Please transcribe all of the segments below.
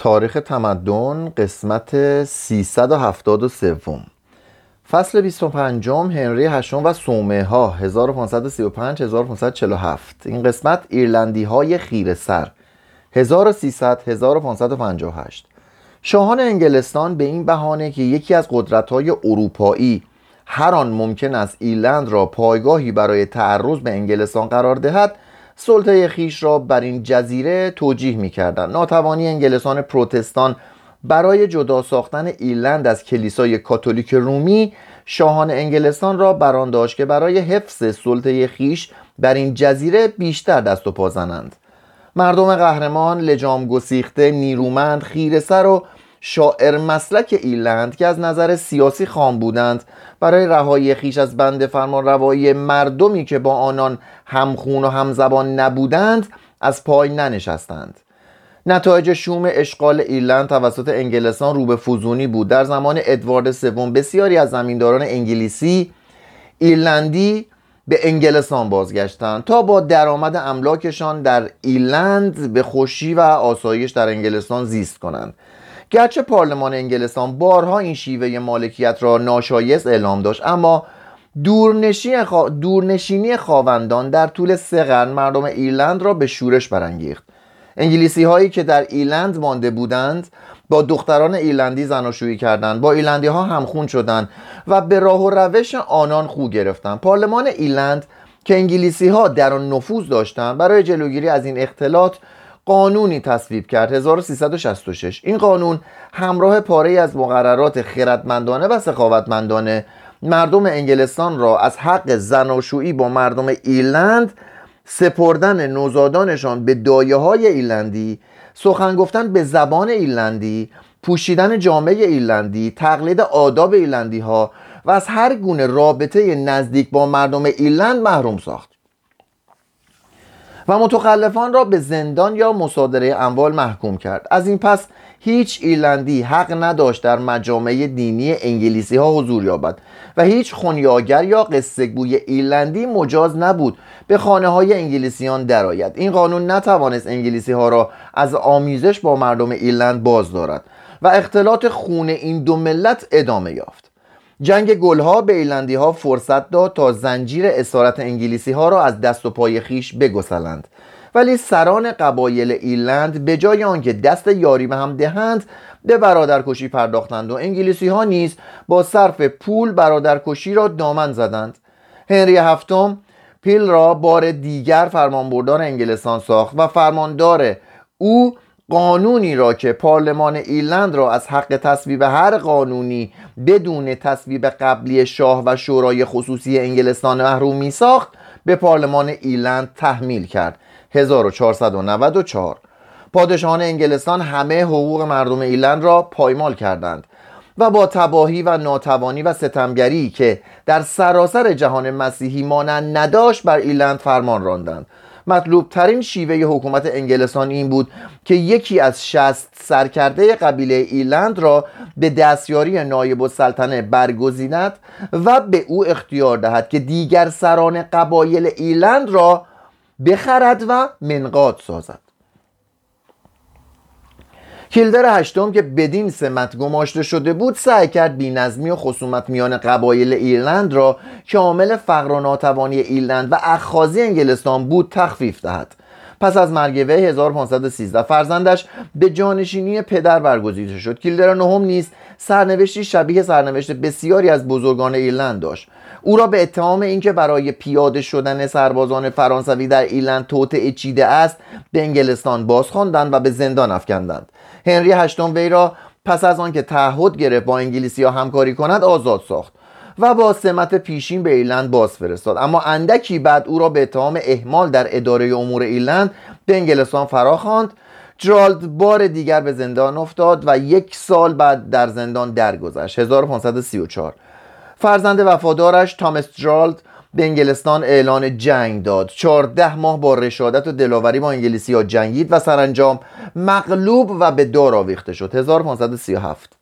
تاریخ تمدن قسمت 373 فصل 25 هنری هشتم و سومه ها 1535 1547 این قسمت ایرلندی های خیر سر 1300 1558 شاهان انگلستان به این بهانه که یکی از قدرت های اروپایی هر آن ممکن است ایرلند را پایگاهی برای تعرض به انگلستان قرار دهد سلطه خیش را بر این جزیره توجیه می کردن. ناتوانی انگلستان پروتستان برای جدا ساختن ایرلند از کلیسای کاتولیک رومی شاهان انگلستان را بران داشت که برای حفظ سلطه خیش بر این جزیره بیشتر دست و پا زنند مردم قهرمان لجام گسیخته نیرومند خیرسر و شاعر مسلک ایرلند که از نظر سیاسی خام بودند برای رهایی خیش از بند فرمان روایی مردمی که با آنان همخون و همزبان نبودند از پای ننشستند. نتایج شوم اشغال ایرلند توسط انگلستان رو به فوزونی بود. در زمان ادوارد سوم بسیاری از زمینداران انگلیسی ایرلندی به انگلستان بازگشتند تا با درآمد املاکشان در ایرلند به خوشی و آسایش در انگلستان زیست کنند. گرچه پارلمان انگلستان بارها این شیوه مالکیت را ناشایست اعلام داشت اما دورنشینی خواوندان در طول سه قرن مردم ایرلند را به شورش برانگیخت. انگلیسی هایی که در ایرلند مانده بودند با دختران ایرلندی زناشویی کردند با ایرلندی ها همخون شدند و به راه و روش آنان خو گرفتند. پارلمان ایرلند که انگلیسی ها در آن نفوذ داشتند برای جلوگیری از این اختلاط قانونی تصویب کرد. 1366 این قانون همراه پاره از مقررات خردمندانه و سخاوتمندانه مردم انگلستان را از حق زناشویی با مردم ایرلند سپردن نوزادانشان به دایه های ایرلندی سخن گفتن به زبان ایرلندی پوشیدن جامه ایرلندی تقلید آداب ایرلندی ها و از هر گونه رابطه نزدیک با مردم ایرلند محروم ساخت. و متخلفان را به زندان یا مصادره اموال محکوم کرد. از این پس هیچ ایرلندی حق نداشت در مجامع دینی انگلیسی ها حضور یابد و هیچ خونیاگر یا قصه گوی ایرلندی مجاز نبود به خانه های انگلیسیان درآید. این قانون نتوانست انگلیسی ها را از آمیزش با مردم ایرلند باز دارد و اختلاط خون این دو ملت ادامه یافت. جنگ گلها به ایلندی ها فرصت داد تا زنجیر اسارت انگلیسی ها را از دست و پای خیش بگسلند. ولی سران قبایل ایرلند به جای آنکه دست یاری به هم دهند به برادرکشی پرداختند و انگلیسی ها نیز با صرف پول برادرکشی را دامن زدند. هنری هفتم پیل را بار دیگر فرمانبردار انگلستان ساخت و فرماندار او قانونی را که پارلمان ایرلند را از حق تصویب هر قانونی بدون تصویب قبلی شاه و شورای خصوصی انگلستان محروم می ساخت به پارلمان ایرلند تحمیل کرد. 1494 پادشاهان انگلستان همه حقوق مردم ایرلند را پایمال کردند و با تباهی و ناتوانی و ستمگری که در سراسر جهان مسیحی مانند نداشت بر ایرلند فرمان راندند. مطلوب ترین شیوه حکومت انگلستان این بود که یکی از شست سرکرده قبیله ایلند را به دستیاری نایب السلطنه برگزیند و به او اختیار دهد که دیگر سران قبایل ایلند را بخرد و منقاد سازد. کیلدر هشتم که بدین سمت گماشته شده بود سعی کرد بینظمی و خصومت میان قبایل ایرلند را که عامل فقر و ناتوانی ایرلند و اخخازی انگلستان بود تخفیف دهد. پس از مرگ وی 1513 فرزندش به جانشینی پدر برگزیده شد. کیلدر نهم نیز سرنوشتی شبیه سرنوشت بسیاری از بزرگان ایرلند داشت. او را به اتهام اینکه برای پیاده شدن سربازان فرانسوی در ایرلند توطعه چیده است به انگلستان بازخواندند و به زندان افکندند. هنری هشتم وی را پس از آنکه تعهد گرفت با انگلیسی ها همکاری کند آزاد ساخت و با سمت پیشین به ایرلند باز فرستاد. اما اندکی بعد او را به اتهام اهمال در اداره امور ایرلند به انگلستان فراخواند جرالد بار دیگر به زندان افتاد و یک سال بعد در زندان درگذشت. 1534 فرزند وفادارش تامس جرالد به انگلستان اعلان جنگ داد. چهارده ماه با رشادت و دلاوری با انگلیسی ها جنگید و سرانجام مغلوب و به دار آویخته شد. 1537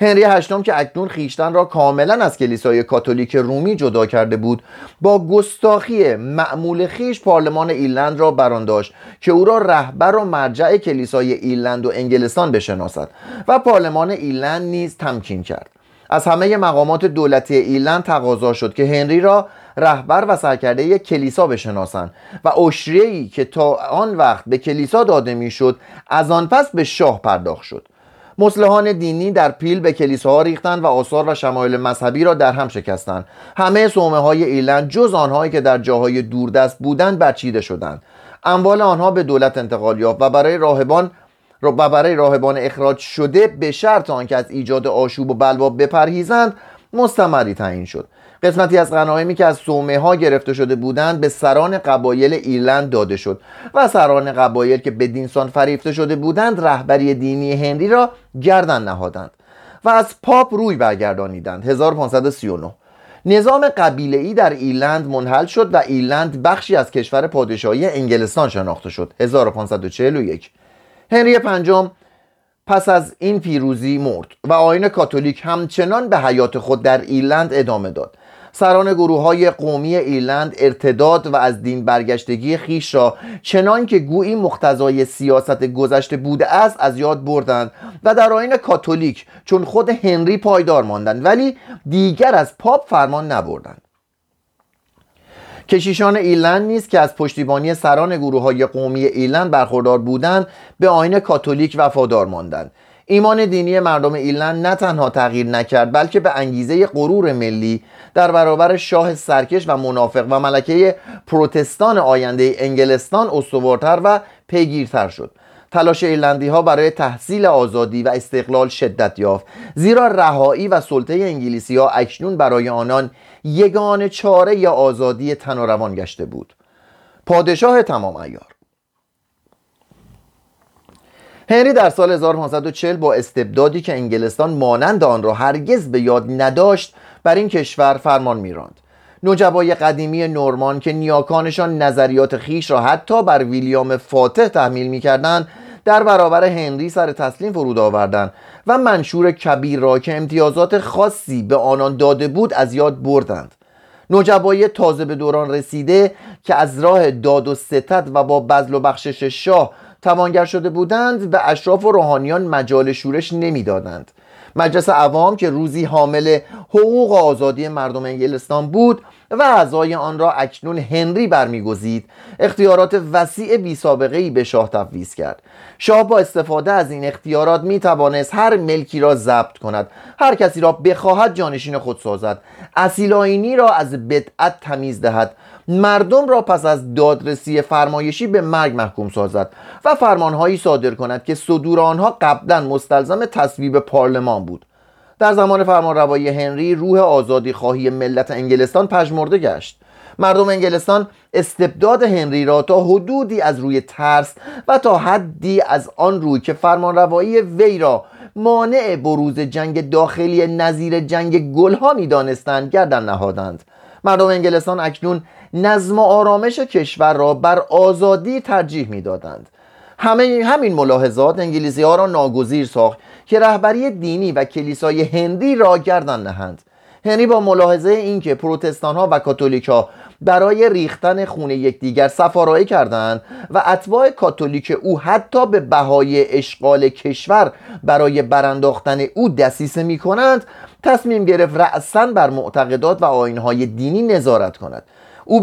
هنری هشتم که اکنون خیشتن را کاملا از کلیسای کاتولیک رومی جدا کرده بود با گستاخی معمول خیش پارلمان ایرلند را بران داشت که او را رهبر و مرجع کلیسای ایرلند و انگلستان بشناسد و پارلمان ایرلند نیز تمکین کرد. از همه مقامات دولتی ایرلند تقاضا شد که هنری را رهبر و سرکرده یک کلیسا بشناسند و ای که تا آن وقت به کلیسا داده می‌شد از آن پس به شاه پرداخت شد. مسلحان دینی در پیل به کلیساها ریختند و آثار و شمایل مذهبی را در هم شکستند. همه صومعه های ایلند جز آنهایی که در جاهای دوردست بودند برچیده شدند. اموال آنها به دولت انتقال یافت و برای راهبان و برای راهبان اخراج شده به شرط آنکه از ایجاد آشوب و بلوا بپرهیزند مستمری تعیین شد. قسمتی از غنایمی که از سومه ها گرفته شده بودند به سران قبایل ایرلند داده شد و سران قبایل که به دینسان فریفته شده بودند رهبری دینی هنری را گردن نهادند و از پاپ روی برگردانیدند. 1539 نظام قبیله ای در ایرلند منحل شد و ایرلند بخشی از کشور پادشاهی انگلستان شناخته شد. 1541 هنری پنجم پس از این پیروزی مرد و آین کاتولیک همچنان به حیات خود در ایرلند ادامه داد. سران گروه های قومی ایرلند ارتداد و از دین برگشتگی خیش را چنان که گویی مقتضای سیاست گذشته بوده است از یاد بردند و در آین کاتولیک چون خود هنری پایدار ماندند ولی دیگر از پاپ فرمان نبردند. کشیشان ایرلند نیز که از پشتیبانی سران گروه های قومی ایرلند برخوردار بودند به آین کاتولیک وفادار ماندند. ایمان دینی مردم ایرلند نه تنها تغییر نکرد بلکه به انگیزه غرور ملی در برابر شاه سرکش و منافق و ملکه پروتستان آینده انگلستان استوارتر و پیگیرتر شد. تلاش ایرلندی ها برای تحصیل آزادی و استقلال شدت یافت زیرا رهایی و سلطه انگلیسی ها اکنون برای آنان یگان چاره یا آزادی تن و روان گشته بود. پادشاه تمام ایار هنری در سال 1540 با استبدادی که انگلستان مانند آن را هرگز به یاد نداشت بر این کشور فرمان میراند. نوجبای قدیمی نورمان که نیاکانشان نظریات خیش را حتی بر ویلیام فاتح تحمیل می‌کردند در برابر هنری سر تسلیم فرود آوردند و منشور کبیر را که امتیازات خاصی به آنان داده بود از یاد بردند. نوجبای تازه به دوران رسیده که از راه داد و ستد و با بزل و بخشش شاه توانگر شده بودند به اشراف و روحانیان مجال شورش نمی‌دادند. مجلس عوام که روزی حامل حقوق و آزادی مردم انگلستان بود و اعضای آن را اکنون هنری برمیگزید اختیارات وسیع بی سابقه ای به شاه تفویض کرد. شاه با استفاده از این اختیارات می توانست هر ملکی را ضبط کند هر کسی را بخواهد جانشین خود سازد. اصیل را از بدعت تمیز دهد. مردم را پس از دادرسی فرمایشی به مرگ محکوم سازد و فرمانهایی صادر کند که صدور آنها قبلا مستلزم تصویب پارلمان بود. در زمان فرمانروایی هنری روح آزادی خواهی ملت انگلستان پژمرده گشت. مردم انگلستان استبداد هنری را تا حدودی از روی ترس و تا حدی از آن روی که فرمانروایی وی را مانع بروز جنگ داخلی نظیر جنگ گلها می‌دانستند گردن نهادند. مردم انگلستان اکنون نظم و آرامش کشور را بر آزادی ترجیح می‌دادند. همه همین ملاحظات انگلیسی ها را ناگزیر ساخت که رهبری دینی و کلیسای هندی را گردن نهند. هنری با ملاحظه اینکه پروتستان ها و کاتولیک ها برای ریختن خون یکدیگر سفارایی کردند و اتباع کاتولیک او حتی به بهای اشغال کشور برای برانداختن او دسیسه می کنند تصمیم گرفت رأسا بر معتقدات و آینهای دینی نظارت کند. او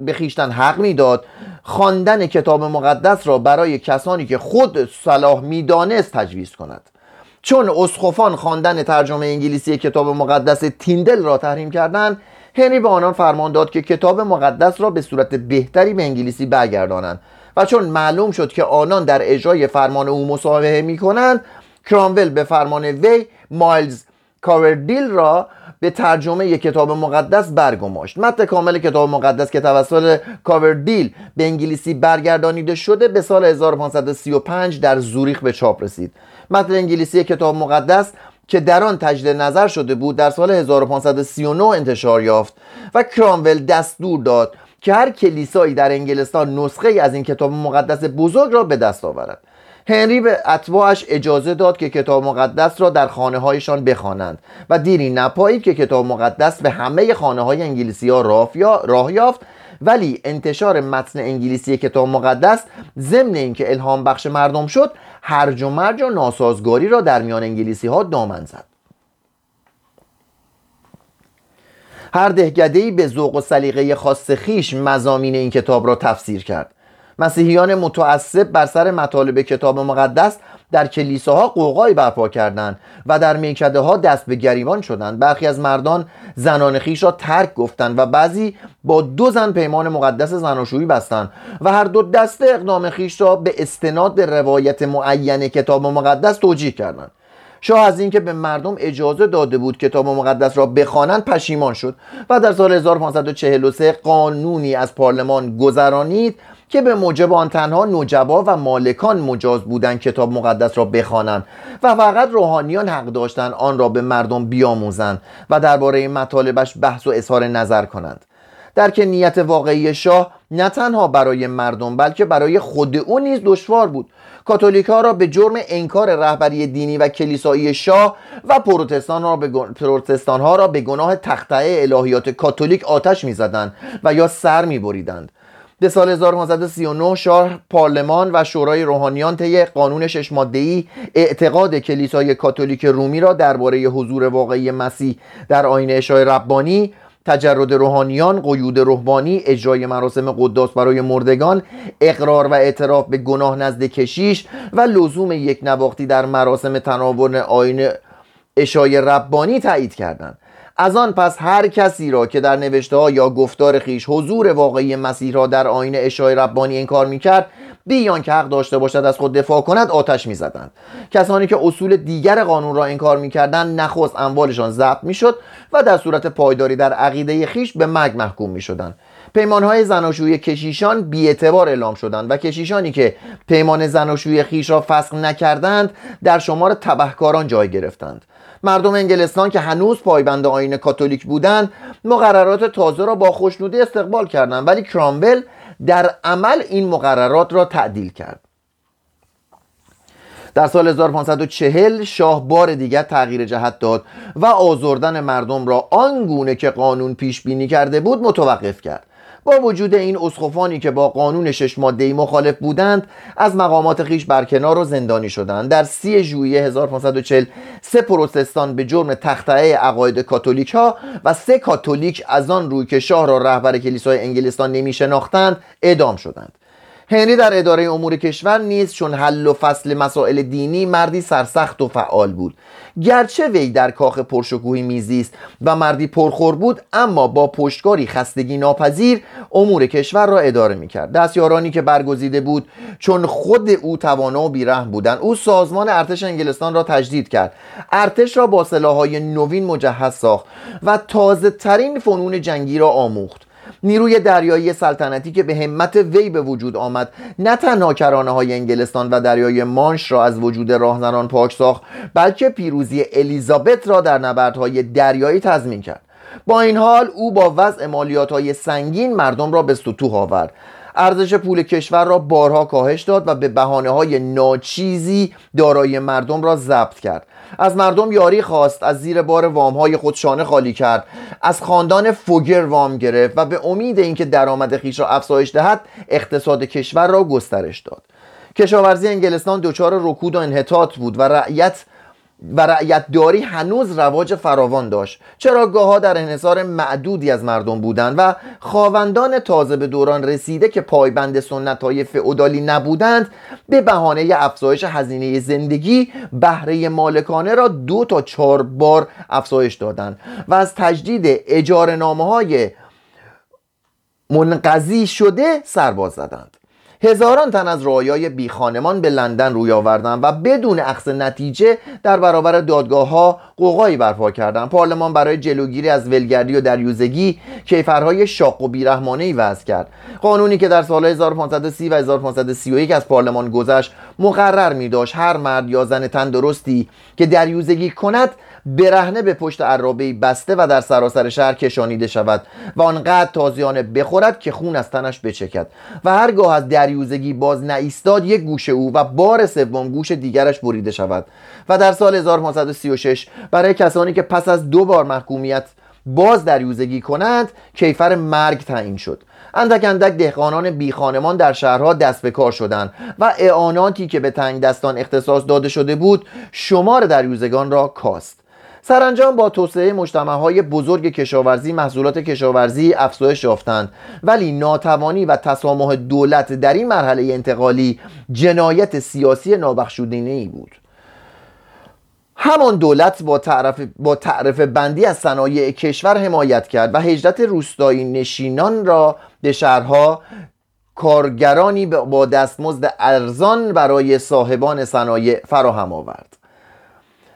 به خیشتن حق می‌داد. خواندن کتاب مقدس را برای کسانی که خود صلاح می‌دانست تجویز کند. چون اسخفان خواندن ترجمه انگلیسی کتاب مقدس تیندل را تحریم کردند هنری به آنان فرمان داد که کتاب مقدس را به صورت بهتری به انگلیسی برگردانند. و چون معلوم شد که آنان در اجرای فرمان او مسامحه می کنند کرامول به فرمان وی مایلز کاوردیل را به ترجمه کتاب مقدس برگماشت. متن کامل کتاب مقدس که توسط کاوردیل به انگلیسی برگردانیده شده به سال 1535 در زوریخ به چاپ رسید. متن انگلیسی کتاب مقدس که در آن تجدید نظر شده بود در سال 1539 انتشار یافت و کرامول دستور داد که هر کلیسایی در انگلستان نسخه ای از این کتاب مقدس بزرگ را به دست آورد. هنری به اتباعش اجازه داد که کتاب مقدس را در خانه هایشان بخوانند و دیری نپایید که کتاب مقدس به همه خانه های انگلیسی ها راه یافت. ولی انتشار متن انگلیسی کتاب مقدس ضمن اینکه الهام بخش مردم شد هرج و مرج و ناسازگاری را در میان انگلیسی ها دامن زد. هر دهگدهی به ذوق و سلیقه خاص خیش مزامین این کتاب را تفسیر کرد. مسیحیان متعصب بر سر مطالب کتاب مقدس در کلیساها قوقایی برپا کردند و در میکده ها دست به گریبان شدند. برخی از مردان زنان خیش را ترک گفتند و بعضی با دو زن پیمان مقدس زناشویی بستند و هر دو دسته اقدام خیش را به استناد به روایت معین کتاب مقدس توجیه کردند. شاه از اینکه به مردم اجازه داده بود کتاب مقدس را بخوانند پشیمان شد و در سال 1543 قانونی از پارلمان گذرانید که به موجب آن تنها نجبا و مالکان مجاز بودند کتاب مقدس را بخوانند و فقط روحانیان حق داشتند آن را به مردم بیاموزند و درباره مطالبش بحث و اظهار نظر کنند. در که نیت واقعی شاه نه تنها برای مردم بلکه برای خود او نیز دشوار بود. کاتولیک ها را به جرم انکار رهبری دینی و کلیسایی شاه و پروتستان, را به پروتستان ها را به گناه تخته الهیات کاتولیک آتش می‌زدند و یا سر میبریدند. به سال 1539 شاه پارلمان و شورای روحانیان طی قانون شش ماده‌ای اعتقاد کلیسای کاتولیک رومی را درباره حضور واقعی مسیح در آینه اشای ربانی تجرد روحانیان قیود روحانی اجرای مراسم قداس برای مردگان اقرار و اعتراف به گناه نزد کشیش و لزوم یک نواختی در مراسم تناول آینه اشای ربانی تایید کردند. از آن پس هر کسی را که در نوشته ها یا گفتار خیش حضور واقعی مسیح را در آین اشای ربانی انکار می‌کرد بیان که حق داشته باشد از خود دفاع کند آتش می‌زدند. کسانی که اصول دیگر قانون را انکار می‌کردند نخست اموالشان ضبط می‌شد و در صورت پایداری در عقیده خیش به مرگ محکوم می‌شدند. پیمانهای زناشویی کشیشان بیاعتبار اعلام شدند و کشیشانی که پیمان زناشویی خیش را فسخ نکردند در شمار تبهکاران جای گرفتند. مردم انگلستان که هنوز پایبند آین کاتولیک بودند مقررات تازه را با خوشنودی استقبال کردند. ولی کرامول در عمل این مقررات را تعدیل کرد. در سال 1540 شاه بار دیگر تغییر جهت داد و آزردن مردم را آنگونه که قانون پیش بینی کرده بود متوقف کرد. با وجود این اسخفانی که با قانون شش ماده مخالف بودند از مقامات خیش برکنار و زندانی شدند. در سی ژوئیه 1540 سه پروتستان به جرم تخته عقاید کاتولیک ها و سه کاتولیک از آن روی که شاه را رهبر کلیسای انگلستان نمی شناختند اعدام شدند. هنری در اداره امور کشور نیز چون حل و فصل مسائل دینی مردی سرسخت و فعال بود. گرچه وی در کاخ پرشکوهی میزیست و مردی پرخور بود اما با پشتکاری خستگی ناپذیر امور کشور را اداره می‌کرد. دستیارانی که برگزیده بود چون خود او توانا و بیرحم بودند او سازمان ارتش انگلستان را تجدید کرد. ارتش را با سلاحهای نوین مجهز ساخت و تازه ترین فنون جنگی را آموخت. نیروی دریایی سلطنتی که به همت وی به وجود آمد. نه تنها کرانه های انگلستان و دریای مانش را از وجود راهزنان پاک ساخت بلکه پیروزی الیزابت را در نبردهای دریایی تضمین کرد. با این حال او با وضع مالیات های سنگین مردم را به سطوح آورد. ارزش پول کشور را بارها کاهش داد و به بحانه های ناچیزی دارای مردم را ضبط کرد. از مردم یاری خواست از زیر بار وام های خودشانه خالی کرد از خاندان فوگر وام گرفت و به امید اینکه درآمد خیش را افزایش دهد اقتصاد کشور را گسترش داد. کشاورزی انگلستان دچار رکود و انحطاط بود و رعیت و رعیت داری هنوز رواج فراوان داشت. چراگاه ها در انحصار معدودی از مردم بودند و خواوندان تازه به دوران رسیده که پایبند سنت های فعودالی نبودند به بهانه افزایش هزینه زندگی بهره مالکانه را دو تا چهار بار افزایش دادند. و از تجدید اجاره نامه های منقضی شده سرباز زدند. هزاران تن از رعایای بی خانمان به لندن روی آوردند و بدون اخذ نتیجه در برابر دادگاه ها قوقایی برپا کردند پارلمان برای جلوگیری از ولگردی و دریوزگی کیفرهای شاق و بیرحمانه ای وضع کرد. قانونی که در سال 1530 و 1531 از پارلمان گذشت مقرر می داشت هر مرد یا زن تندرستی که دریوزگی کند برهنه به پشت عرابه بسته و در سراسر شهر کشانیده شود و آنقدر تازیانه بخورد که خون از تنش بچکد و هرگاه از دریوزگی باز نایستاد یک گوش او و بار سوم گوش دیگرش بریده شود و در سال 1536 برای کسانی که پس از دو بار محکومیت باز دریوزگی کنند کیفر مرگ تعیین شد. اندک اندک دهقانان بی خانمان در شهرها دست به کار شدند و اعاناتی که به تنگ دستان اختصاص داده شده بود شمار دریوزگان را کاست. سرانجام با توسعه مجتمع های بزرگ کشاورزی محصولات کشاورزی افزایش یافتند. ولی ناتوانی و تسامح دولت در این مرحله انتقالی جنایت سیاسی نابخشودنی بود. همان دولت با تعرف, با تعرف بندی از صنایع کشور حمایت کرد و هجرت روستایی نشینان را به شهرها کارگرانی با دستمزد ارزان برای صاحبان صنایع فراهم آورد.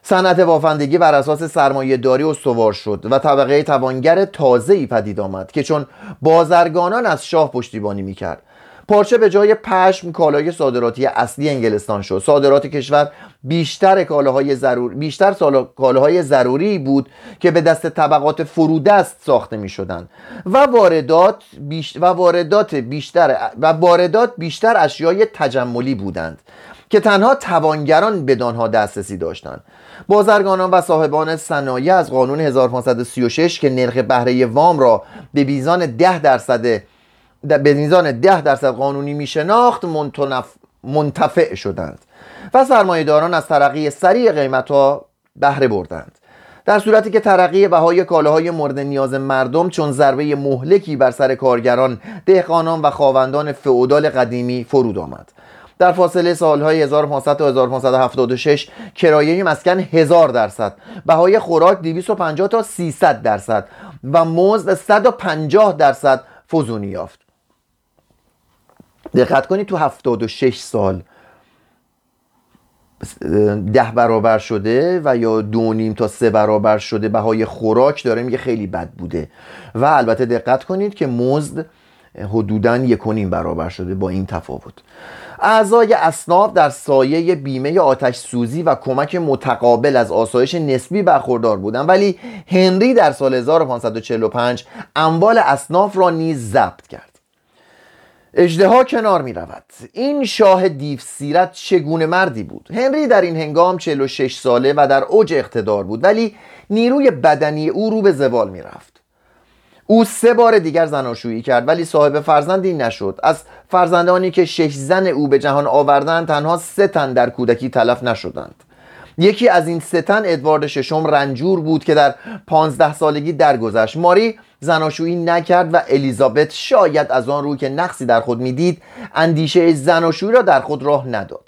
صنعت بافندگی بر اساس سرمایه داری استوار شد و طبقه توانگر تازه‌ای پدید آمد که چون بازرگانان از شاه پشتیبانی می‌کرد. پارچه به جای پشم کالای صادراتی اصلی انگلستان شد. صادرات کشور بیشتر کالاهای ضرور بیشتر کالاهای ضروری بود که به دست طبقات فرودست ساخته می شدند و واردات و واردات بیشتر و واردات بیشتر اشیای تجملی بودند. که تنها توانگران به دانها دسترسی داشتند. بازرگانان و صاحبان صنایع از قانون 1536 که نرخ بهره وام را به بیزان 10 درصد به میزان ده درصد قانونی می شناخت منتفع شدند و سرمایهداران از ترقی سریع قیمت ها بهره بردند. در صورتی که ترقی بهای کالاهای مورد نیاز مردم چون ضربه مهلکی بر سر کارگران دهقانان و خواوندان فئودال قدیمی فرود آمد. در فاصله سالهای 1500 تا 1576 کرایه مسکن 1000 درصد. بهای خوراک 250 تا 300 درصد و مزد 150 درصد فزونی یافت. دقت کنید تو 76 سال ده برابر شده و یا دو نیم تا سه برابر شده. بهای خوراک داره میگه خیلی بد بوده. و البته دقت کنید که مزد حدودا یک نیم برابر شده با این تفاوت. اعضای اصناف در سایه بیمه آتش سوزی و کمک متقابل از آسایش نسبی برخوردار بودند. ولی هنری در سال 1545 اموال اصناف را نیز ضبط کرد. اجدها کنار می رود این شاه دیو سیرت چگونه مردی بود؟ هنری در این هنگام 46 ساله و در اوج اقتدار بود ولی نیروی بدنی او رو به زوال می رفت او سه بار دیگر زناشویی کرد ولی صاحب فرزندی نشد. از فرزندانی که شش زن او به جهان آوردند تنها سه تن در کودکی تلف نشدند. یکی از این ستن ادوارد ششم رنجور بود که در پانزده سالگی درگذشت. ماری زناشویی نکرد و الیزابت شاید از آن رو که نقصی در خود می‌دید اندیشه زناشویی را در خود راه نداد.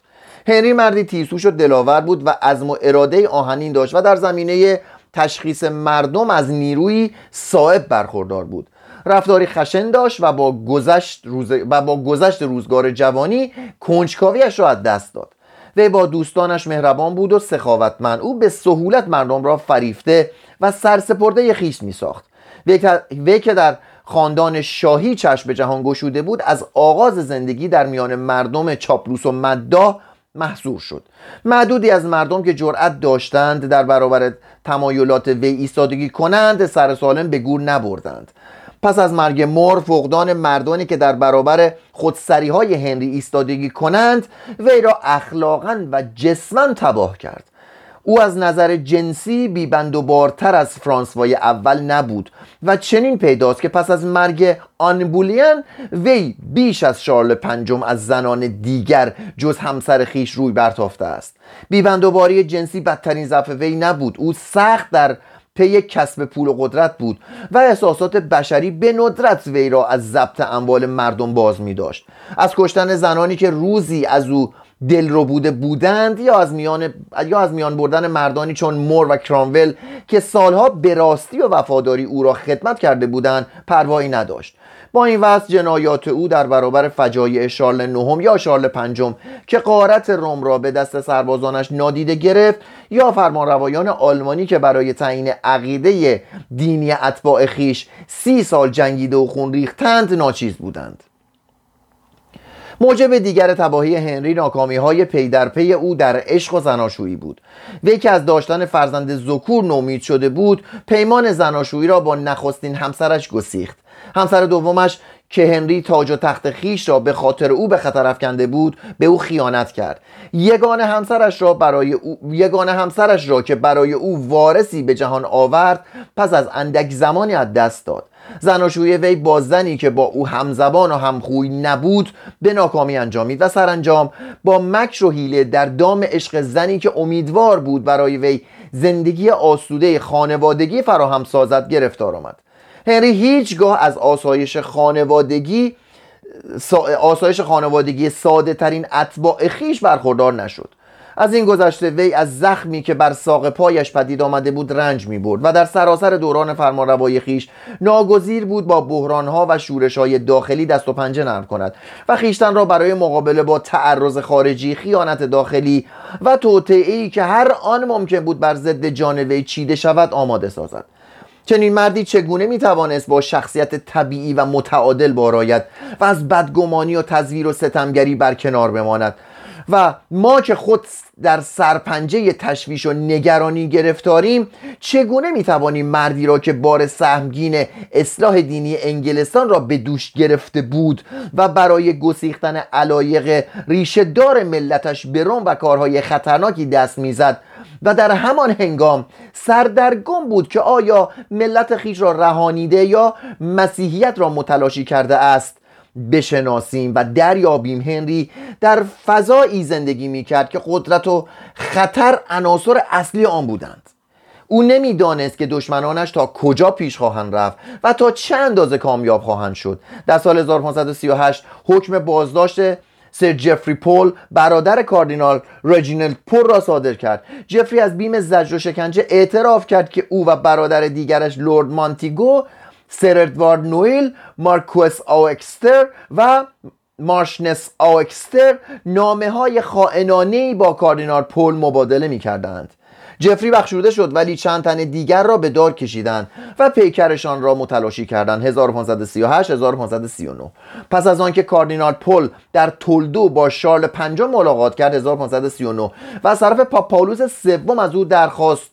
هنری مردی تیسوش و دلاور بود و عزم و اراده آهنین داشت و در زمینه تشخیص مردم از نیروی صاحب برخوردار بود. رفتاری خشن داشت و با گذشت, روز... و با گذشت روزگار جوانی کنجکاویش را از دست داد. وی با دوستانش مهربان بود و سخاوتمند. او به سهولت مردم را فریفته و سرسپرده خیش می ساخت وی که در خاندان شاهی چشم به جهان گشوده بود از آغاز زندگی در میان مردم چاپلوس و مداح محصور شد. معدودی از مردم که جرأت داشتند در برابر تمایلات وی ایستادگی کنند سر سالم به گور نبردند. پس از مرگ مور فقدان مردانی که در برابر خودسری های هنری ایستادگی کنند وی را اخلاقا و جسما تباه کرد. او از نظر جنسی بیبند و بارتر از فرانسوای اول نبود. و چنین پیداست که پس از مرگ آنبولیان وی بیش از شارل پنجم از زنان دیگر جز همسر خیش روی برتافته است. بیبند و باری جنسی بدترین ضعف وی نبود. او سخت در پی کسب پول و قدرت بود و احساسات بشری به ندرت وی را از ضبط اموال مردم باز می داشت از کشتن زنانی که روزی از او دل رو بوده بودند یا از میان یا از میان بردن مردانی چون مور و کرامول که سالها به راستی و وفاداری او را خدمت کرده بودند پروایی نداشت. با این وضع جنایات او در برابر فجایع شارل نهم یا شارل پنجم که قارت روم را به دست سربازانش نادیده گرفت یا فرمانروایان آلمانی که برای تعیین عقیده دینی اتباع خیش سی سال جنگیده و خون ریختند ناچیز بودند. موجب دیگر تباهی هنری ناکامی های پی در پی او در عشق و زناشویی بود. وی که از داشتن فرزند زکور نومید شده بود پیمان زناشویی را با نخستین همسرش گسیخت. همسر دومش که هنری تاج و تخت خیش را به خاطر او به خطر افکنده بود به او خیانت کرد. یگان همسرش را برای او یگان همسرش را که برای او وارثی به جهان آورد پس از اندک زمانی از دست داد. زناشوی وی با زنی که با او همزبان و همخوی نبود به ناکامی انجامید و سرانجام با مکر و حیله در دام عشق زنی که امیدوار بود برای وی زندگی آسوده خانوادگی فراهم سازد گرفتار آمد. هنری هیچگاه از آسایش خانوادگی آسایش خانوادگی ساده ترین اتباع خیش برخوردار نشد. از این گذشته وی از زخمی که بر ساق پایش پدید آمده بود رنج می برد و در سراسر دوران فرمانروایی خیش ناگزیر بود با بحرانها و شورشهای داخلی دست و پنجه نرم کند و خیشتن را برای مقابله با تعرض خارجی خیانت داخلی و توطئه‌ای که هر آن ممکن بود بر ضد جان وی چیده شود آماده سازد. چنین مردی چگونه می‌توانست با شخصیت طبیعی و متعادل بارایت و از بدگمانی و تزویر و ستمگری برکنار بماند؟ و ما که خود در سرپنجه تشویش و نگرانی گرفتاریم چگونه می‌توانیم مردی را که بار سهمگین اصلاح دینی انگلستان را به دوش گرفته بود و برای گسیختن علایق ریشه دار ملتش به و کارهای خطرناکی دست می‌زد و در همان هنگام سردرگم بود که آیا ملت خیش را رهانیده یا مسیحیت را متلاشی کرده است. بشناسیم و دریابیم هنری در فضایی زندگی می کرد که قدرت و خطر عناصر اصلی آن بودند. او نمی‌دانست که دشمنانش تا کجا پیش خواهند رفت و تا چه اندازه کامیاب خواهند شد. در سال 1538 حکم بازداشت سر جفری پول برادر کاردینال رجینالد پول را صادر کرد. جفری از بیم زجر و شکنجه اعتراف کرد که او و برادر دیگرش لورد مانتیگو سر ادوارد نویل مارکوس آوکستر و مارشنس آوکستر نامه های خائنانه با کاردینال پول مبادله می کردند جفری بخشوده شد ولی چند تن دیگر را به دار کشیدند و پیکرشان را متلاشی کردند 1538 1539 پس از آنکه کاردینال پل در تولدو با شارل پنجم ملاقات کرد 1539 و از طرف پاپ پاولوس سوم از او درخواست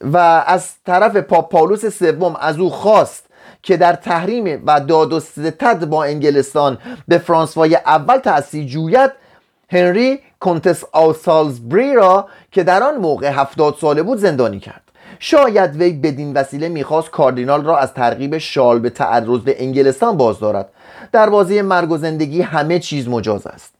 و از طرف پاپ پاولوس سوم از او خواست که در تحریم و داد و ستد با انگلستان به فرانسوای اول تأثیر جوید هنری کنتس آسالزبری را که در آن موقع هفتاد ساله بود زندانی کرد. شاید وی بدین وسیله می‌خواست کاردینال را از ترغیب شال به تعرض به انگلستان باز دارد. در بازی مرگ و زندگی همه چیز مجاز است.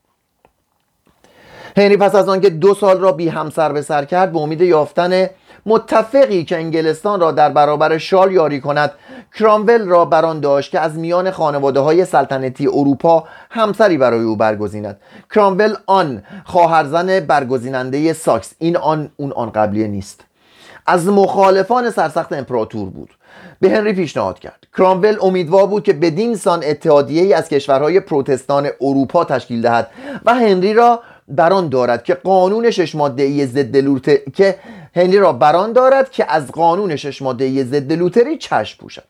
هنری پس از آنکه دو سال را بی همسر به سر کرد به امید یافتن متفقی که انگلستان را در برابر شال یاری کند کرامول را بران داشت که از میان خانواده های سلطنتی اروپا همسری برای او برگزیند. کرامول آن خواهرزن برگزیننده ساکس این آن اون آن قبلیه نیست. از مخالفان سرسخت امپراتور بود. به هنری پیشنهاد کرد. کرامول امیدوار بود که بدین سان اتحادیه از کشورهای پروتستان اروپا تشکیل دهد و هنری را بران دارد که قانون شش ماده ای ضد لوتر که هنری را بران دارد که از قانون شش ماده ای ضد لوتری چشم پوشد.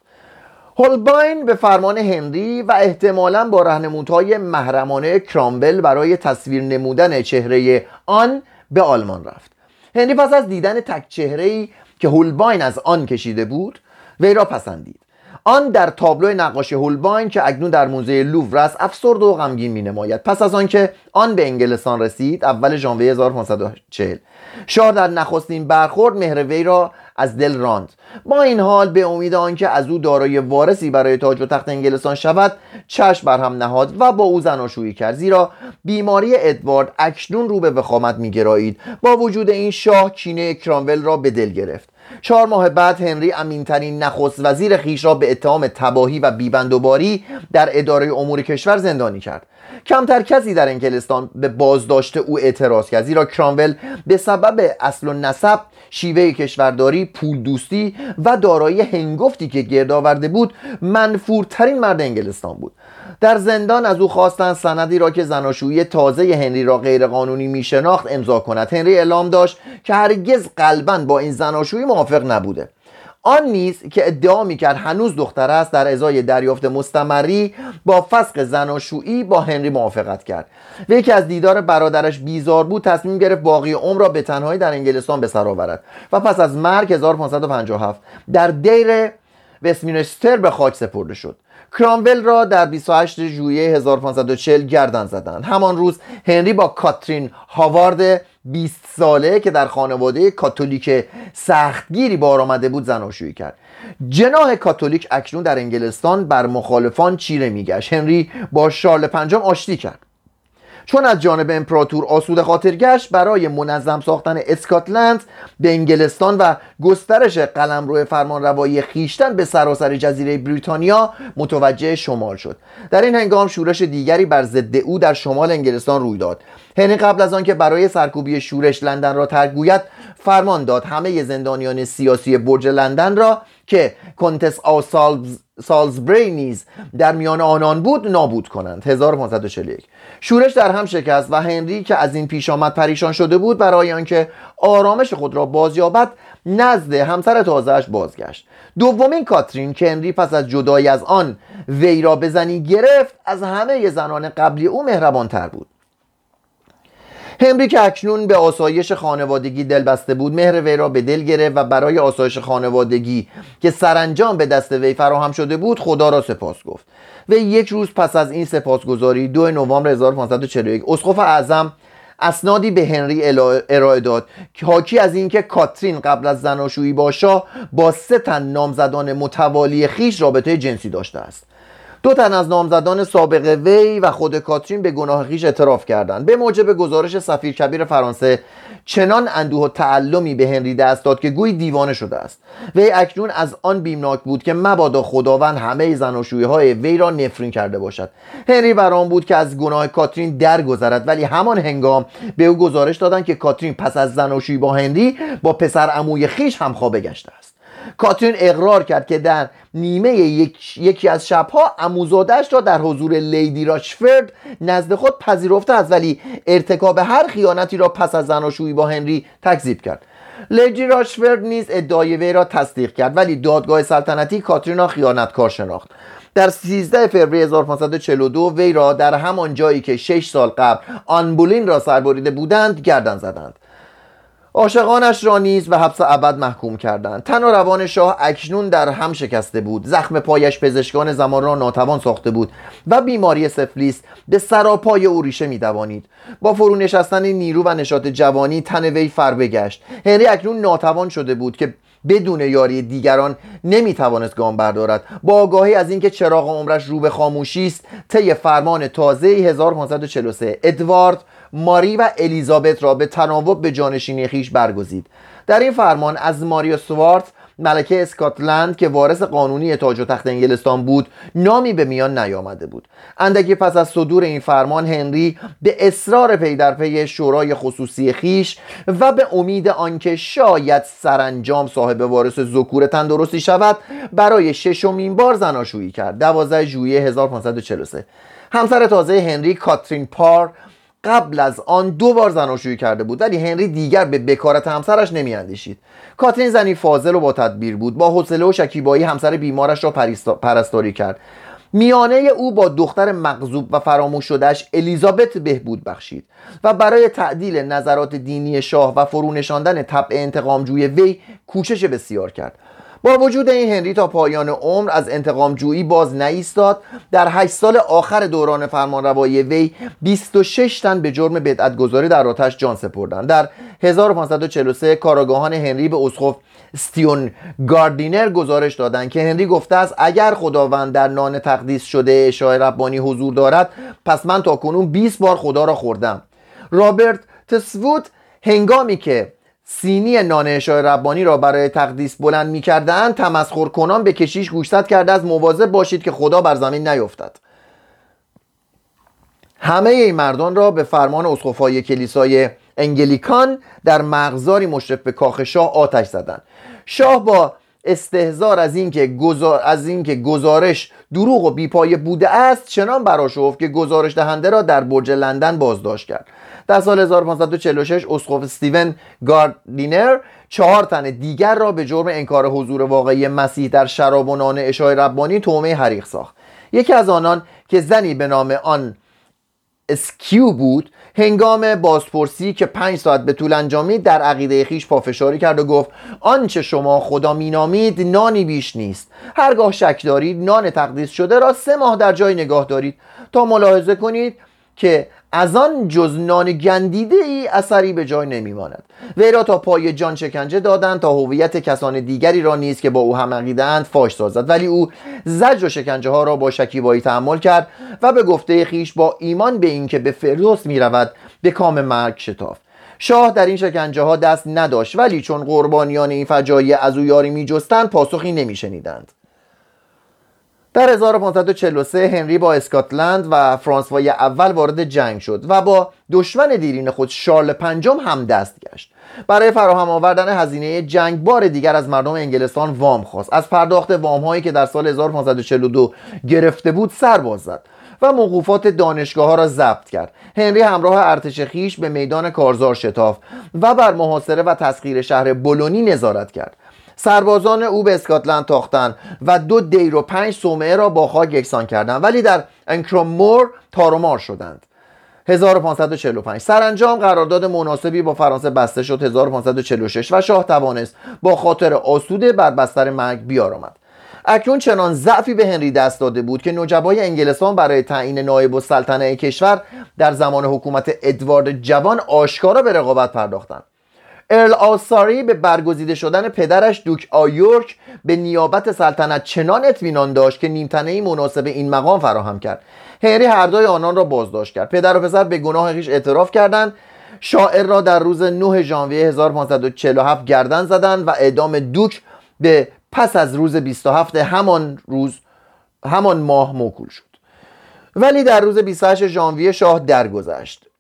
هولباین به فرمان هنری و احتمالا با رهنمودهای محرمانه کرامبل برای تصویر نمودن چهره آن به آلمان رفت. هنری پس از دیدن تک چهره که هولباین از آن کشیده بود وی را پسندید. آن در تابلو نقاشی هولباین که اکنون در موزه لوور است افسرد و غمگین می نماید پس از آنکه آن به انگلستان رسید اول ژانویه 1540 شاه در نخستین برخورد مهر وی را از دل راند. با این حال به امید آنکه از او دارای وارثی برای تاج و تخت انگلستان شود چشم بر هم نهاد و با او زناشویی کرد. زیرا بیماری ادوارد اکنون رو به وخامت میگرایید. با وجود این شاه کینه کرامول را به دل گرفت. چهار ماه بعد هنری امینترین نخست وزیر خیش را به اتهام تباهی و بیبندوباری در اداره امور کشور زندانی کرد. کمتر کسی در انگلستان به بازداشت او اعتراض کرد. زیرا کرامول به سبب اصل و نسب شیوه کشورداری پول دوستی و دارایی هنگفتی که گرد آورده بود منفورترین مرد انگلستان بود. در زندان از او خواستند سندی را که زناشویی تازه هنری را غیرقانونی میشناخت امضا کند. هنری اعلام داشت که هرگز قلبا با این زناشویی موافق نبوده. آن نیز که ادعا می‌کرد هنوز دختر است در ازای دریافت مستمری با فسق زناشویی با هنری موافقت کرد. و یکی از دیدار برادرش بیزار بود تصمیم گرفت باقی عمر را به تنهایی در انگلستان به سر آورد. و پس از مرگ 1557 در دیر وستمینستر به خاک سپرده شد. کرامول را در 28 ژوئیه 1540 گردن زدند. همان روز هنری با کاترین هاوارد 20 ساله که در خانواده کاتولیک سختگیری بار آمده بود زناشویی کرد. جناح کاتولیک اکنون در انگلستان بر مخالفان چیره میگشت. هنری با شارل پنجم آشتی کرد. چون از جانب امپراتور آسود خاطر گشت برای منظم ساختن اسکاتلند به انگلستان و گسترش قلمرو فرمانروایی خیشتن به سراسر جزیره بریتانیا متوجه شمال شد. در این هنگام شورش دیگری بر ضد او در شمال انگلستان روی داد. هنری قبل از آنکه برای سرکوبی شورش لندن را ترک گوید فرمان داد همه زندانیان سیاسی برج لندن را که کنتس آسالز سالزبری نیز در میان آنان بود نابود کنند. 1541 شورش در هم شکست و هنری که از این پیش آمد پریشان شده بود برای آنکه آرامش خود را بازیابد نزد همسر تازهش بازگشت. دومین کاترین که هنری پس از جدایی از آن وی را بزنی گرفت از همه زنان قبلی او مهربانتر بود. هنری که اکنون به آسایش خانوادگی دل بسته بود مهر وی را به دل گرفت و برای آسایش خانوادگی که سرانجام به دست وی فراهم شده بود خدا را سپاس گفت. و یک روز پس از این سپاسگزاری دو نوامبر 1541 اسقف اعظم اسنادی به هنری ارائه داد. که حاکی از اینکه کاترین قبل از زناشویی با شاه با سه تن نامزدان متوالی خیش رابطه جنسی داشته است. دو تن از نامزدان سابق وی و خود کاترین به گناه خیش اعتراف کردند. به موجب گزارش سفیر کبیر فرانسه چنان اندوه و تعلمی به هنری دست داد که گوی دیوانه شده است. وی اکنون از آن بیمناک بود که مبادا خداوند همه زناشویی های وی را نفرین کرده باشد. هنری برام بود که از گناه کاترین درگذرد ولی همان هنگام به او گزارش دادند که کاترین پس از زناشویی با هنری با پسر عموی خیش همخوابه گشته است. کاترین اقرار کرد که در نیمه یک، یکی از شبها اموزادش را در حضور لیدی راشفرد نزد خود پذیرفته است ولی ارتکاب هر خیانتی را پس از زناشویی با هنری تکذیب کرد. لیدی راشفرد نیز ادعای وی را تصدیق کرد ولی دادگاه سلطنتی کاترین را خیانتکار شناخت. در 13 فوریه 1542 وی را در همان جایی که 6 سال قبل آنبولین را سربریده بودند گردن زدند. عاشقانش را نیز به حبس ابد محکوم کردند. تن و روان شاه اکنون در هم شکسته بود. زخم پایش پزشکان زمان را ناتوان ساخته بود و بیماری سفلیس به سراپای او ریشه میدوانید. با فرو نشستن نیرو و نشاط جوانی تن وی فر بگشت. هنری اکنون ناتوان شده بود که بدون یاری دیگران نمی‌توانست گام بردارد. با آگاهی از اینکه چراغ عمرش رو به خاموشی است طی فرمان تازه 1543 ادوارد ماری و الیزابت را به تناوب به جانشینی خیش برگزید. در این فرمان از ماریا سوارت ملکه اسکاتلند که وارث قانونی تاج و تخت انگلستان بود نامی به میان نیامده بود. اندکی پس از صدور این فرمان هنری به اصرار پی در پی شورای خصوصی خیش و به امید آنکه شاید سرانجام صاحب وارث ذکور تندرستی شود برای ششمین بار زناشویی کرد. 12 ژوئیه 1543 همسر تازه هنری کاترین پار قبل از آن دو بار زناشویی کرده بود ولی هنری دیگر به بکارت همسرش نمیاندیشید. کاترین زنی فاضل و با تدبیر بود با حوصله و شکیبایی همسر بیمارش را پرستاری کرد. میانه او با دختر مغزوب و فراموش شدهش الیزابت بهبود بخشید و برای تعدیل نظرات دینی شاه و فرونشاندن طبع انتقامجوی وی کوشش بسیار کرد. با وجود این هنری تا پایان عمر از انتقام جویی باز نایستاد در 8 سال آخر دوران فرمانروایی وی 26 تن به جرم بدعتگذاری در آتش جان سپردند. در 1543 کاراگاهان هنری به اسقف ستیون گاردینر گزارش دادند که هنری گفته است اگر خداوند در نان تقدیس شده اشای ربانی حضور دارد پس من تا کنون 20 بار خدا را خوردم. رابرت تسوود هنگامی که سینی نانشای ربانی را برای تقدیس بلند می کردن تمسخر کنان به کشیش گوشزد کرده از مواظب باشید که خدا بر زمین نیفتد همه این مردان را به فرمان اسقفای کلیسای انگلیکان در مغزاری مشرف به کاخ شاه آتش زدند. شاه با استهزار از اینکه گزار... از اینکه گزارش دروغ و بیپایه بوده است چنان براشفت که گزارش دهنده را در برج لندن بازداشت کرد. در سال 1546 اسقف استیون گاردینر چهار تن دیگر را به جرم انکار حضور واقعی مسیح در شراب و نان اشای ربانی تومه حریق ساخت. یکی از آنان که زنی به نام آن اسکیو بود هنگام بازپرسی که پنج ساعت به طول انجامید در عقیده خیش پافشاری کرد و گفت آنچه شما خدا مینامید نانی بیش نیست. هرگاه شک دارید نان تقدیس شده را سه ماه در جای نگاه دارید. تا ملاحظه کنید که از آن جز نان گندیده ای اثری به جای نمیماند. وی را تا پای جان شکنجه دادند تا هویت کسان دیگری را نیست که با او هم عقیدهاند فاش سازد. ولی او زجر و شکنجه ها را با شکیبایی تحمل کرد و به گفته خیش با ایمان به اینکه به فردوس می‌رود به کام مرگ شتافت. شاه در این شکنجه ها دست نداشت ولی چون قربانیان این فجایع از او یاری میجستند پاسخی نمیشنیدند. در 1543 هنری با اسکاتلند و فرانسوای اول وارد جنگ شد و با دشمن دیرین خود شارل پنجم هم دست گشت. برای فراهم آوردن هزینه جنگ بار دیگر از مردم انگلستان وام خواست. از پرداخت وام هایی که در سال 1542 گرفته بود سر باز زد و موقوفات دانشگاه ها را ضبط کرد. هنری همراه ارتش خیش به میدان کارزار شتاف و بر محاصره و تسخیر شهر بولونی نظارت کرد. سربازان او به اسکاتلند تاختند و دو دیر و پنج صومعه را با خاک یکسان کردند ولی در انکرومور تارومار شدند. 1545 سرانجام قرارداد مناسبی با فرانسه بسته شد. 1546 و شاه توانست با خاطر آسوده بر بستر مرگ بیارامد. اکنون چنان ضعفی به هنری دست داده بود که نجبای انگلستان برای تعیین نایب السلطنه کشور در زمان حکومت ادوارد جوان آشکارا به رقابت پرداختند. ارل آساری به برگزیده شدن پدرش دوک آیورک به نیابت سلطنت چنان اطمینان داشت که نیمتنه مناسب این مقام فراهم کرد. هنری هر دوی آنان را بازداشت کرد. پدر و پسر به گناه خیش اعتراف کردند. شاعر را در روز 9 ژانویه 1547 گردن زدند و اعدام دوک به پس از روز 27 همان روز همان ماه موکول شد. ولی در روز 28 ژانویه شاه درگذشت.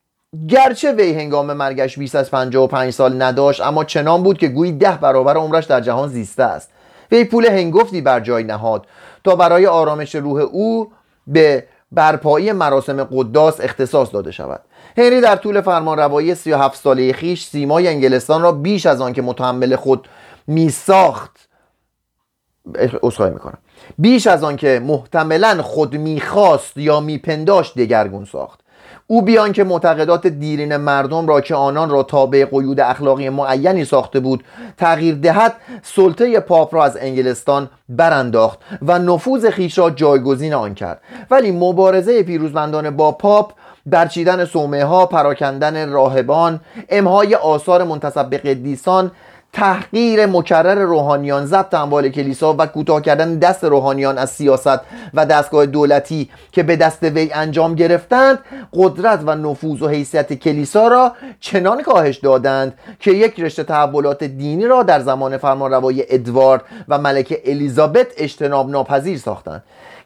گرچه وی هنگام مرگش بیش از 55 سال نداشت اما چنان بود که گویی ده برابر عمرش در جهان زیسته است. وی پول هنگفتی بر جای نهاد. تا برای آرامش روح او به برپایی مراسم قداس اختصاص داده شود. هنری در طول فرمان روایی 37 ساله خیش سیمای انگلستان را بیش از آن که متحمل خود می ساخت می‌کنم. بیش از آن که محتملا خود می‌خواست یا میپنداشت دگرگون ساخت. او بیان که معتقدات دیرین مردم را که آنان را تابع قیود اخلاقی معینی ساخته بود تغییر دهد سلطه پاپ را از انگلستان برانداخت و نفوذ خیش را جایگزین آن کرد. ولی مبارزه پیروزمندانه با پاپ برچیدن سومه ها پراکندن راهبان امهای آثار منتصب به قدیسان تحقیر مکرر روحانیان ضبط اموال کلیسا و کوتاه کردن دست روحانیان از سیاست و دستگاه دولتی که به دست وی انجام گرفتند قدرت و نفوذ و حیثیت کلیسا را چنان کاهش دادند که یک رشته تحولات دینی را در زمان فرمانروایی ادوارد و ملکه الیزابت اجتناب ناپذیر ساختند.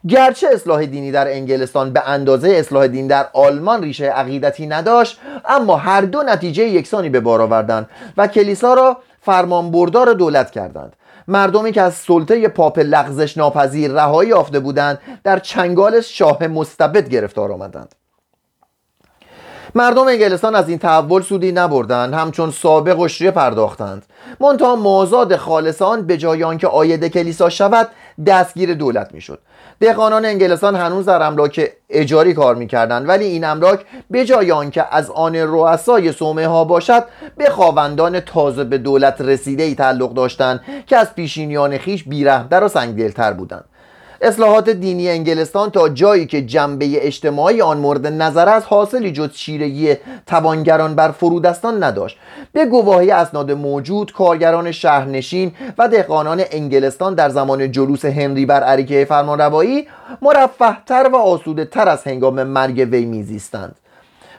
گرچه اصلاح دینی در انگلستان به اندازه اصلاح دین در آلمان ریشه عقیدتی نداشت اما هر دو نتیجه یکسانی به بار آوردند و کلیسا را فرمانبردار دولت کردند. مردمی که از سلطه پاپ لغزش ناپذیر رهایی یافته بودند در چنگال شاه مستبد گرفتار آمدند. مردم انگلستان از این تحول سودی نبردند همچون سابق شیعه پرداختند. منتها مازاد خالصان به جای آنکه آید کلیسا شود دستگیر دولت می‌شد. دهقانان انگلستان هنوز در املاک اجاری کار می‌کردند ولی این املاک به جای آنکه از آن رؤسای سومه ها باشد به خواوندان تازه به دولت رسیده ای تعلق داشتند که از پیشینیان خیش بیرهتر و سنگدلتر بودند. اصلاحات دینی انگلستان تا جایی که جنبه اجتماعی آن مورد نظر است حاصلی جز چیرگی توانگران بر فرودستان نداشت. به گواهی اسناد موجود کارگران شهرنشین و دهقانان انگلستان در زمان جلوس هنری بر عریکه فرمانروایی مرفهتر و آسوده تر از هنگام مرگ وی میزیستند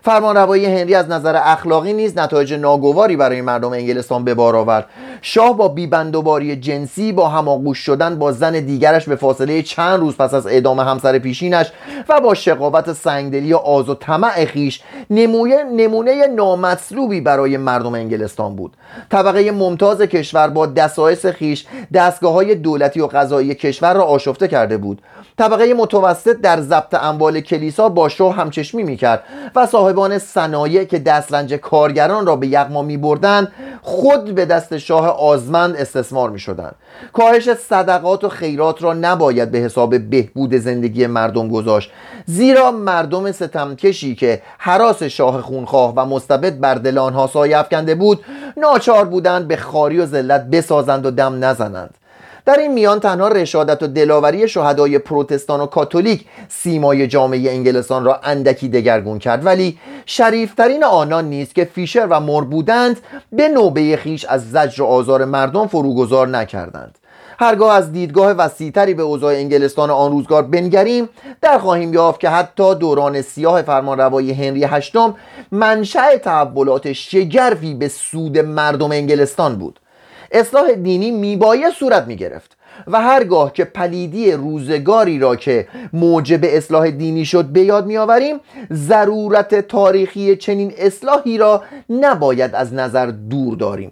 فرمانروایی هنری از نظر اخلاقی نیز نتایج ناگواری برای مردم انگلستان به بار آورد. شاه با بیبندوباری جنسی با هماغوش شدن با زن دیگرش به فاصله چند روز پس از اعدام همسر پیشینش و با شقاوت سنگدلی و آز و طمع خیش نمونه, نمونه نامطلوبی برای مردم انگلستان بود. طبقه ممتاز کشور با دسایس خیش دستگاه های دولتی و قضایی کشور را آشفته کرده بود. طبقه متوسط در ضبط اموال کلیسا با شاه همچشمی می‌کرد و صاحبان صنایع که دسترنج کارگران را به یغما میبردند خود به دست شاه آزمند استثمار می‌شدند. کاهش صدقات و خیرات را نباید به حساب بهبود زندگی مردم گذاشت. زیرا مردم ستمکشی که حراس شاه خونخواه و مستبد بر دل آنها سایه افکنده بود ناچار بودند به خاری و ذلت بسازند و دم نزنند. در این میان تنها رشادت و دلاوری شهدای پروتستان و کاتولیک سیمای جامعه انگلستان را اندکی دگرگون کرد. ولی شریفترین آنان نیست که فیشر و مر بودند به نوبه خیش از زجر و آزار مردم فروگذار نکردند. هرگاه از دیدگاه وسیعتری به اوضاع انگلستان آن روزگار بنگریم در خواهیم یافت که حتی دوران سیاه فرمانروایی هنری هشتم منشأ تحولات شگرفی به سود مردم انگلستان بود. اصلاح دینی میبایه صورت می‌گرفت و هرگاه که پلیدی روزگاری را که موجب اصلاح دینی شد به یاد میآوریم ضرورت تاریخی چنین اصلاحی را نباید از نظر دور داریم.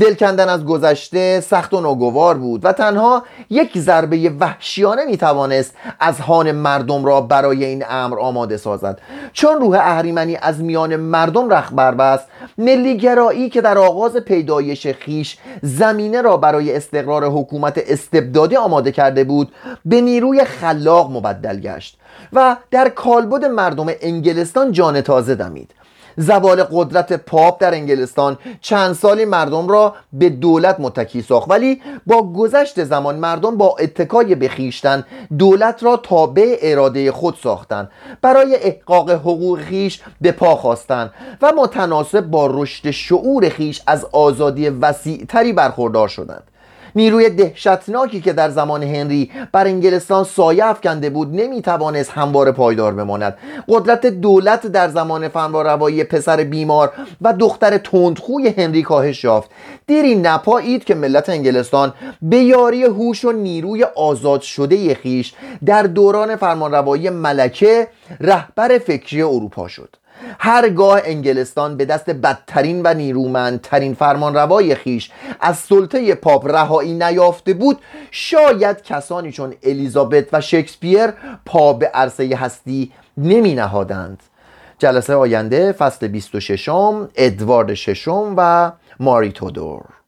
دل کندن از گذشته سخت و ناگوار بود و تنها یک ضربه وحشیانه می توانست از هان مردم را برای این امر آماده سازد. چون روح اهریمنی از میان مردم رخ بربست ملیگرایی که در آغاز پیدایش خیش زمینه را برای استقرار حکومت استبدادی آماده کرده بود به نیروی خلاق مبدل گشت و در کالبد مردم انگلستان جان تازه دمید. زوال قدرت پاپ در انگلستان چند سالی مردم را به دولت متکی ساخت. ولی با گذشت زمان مردم با اتکای به خیشتن دولت را تابع اراده خود ساختند برای احقاق حقوق خیش به پا خواستند و متناسب با رشد شعور خیش از آزادی وسیعتری برخوردار شدند. نیروی دهشتناکی که در زمان هنری بر انگلستان سایه افکنده بود نمی‌توانست هموار پایدار بماند. قدرت دولت در زمان فرمانروایی پسر بیمار و دختر تندخوی هنری کاهش یافت. دیری نپایید که ملت انگلستان به یاری هوش و نیروی آزاد شده خیش در دوران فرمانروایی ملکه رهبر فکری اروپا شد. هرگاه انگلستان به دست بدترین و نیرومندترین فرمانروای خیش از سلطه پاپ رهایی نیافته بود شاید کسانی چون الیزابت و شکسپیر پا به عرصه هستی نمی نهادند جلسه آینده فصل 26 ادوارد ششم و ماری تودور.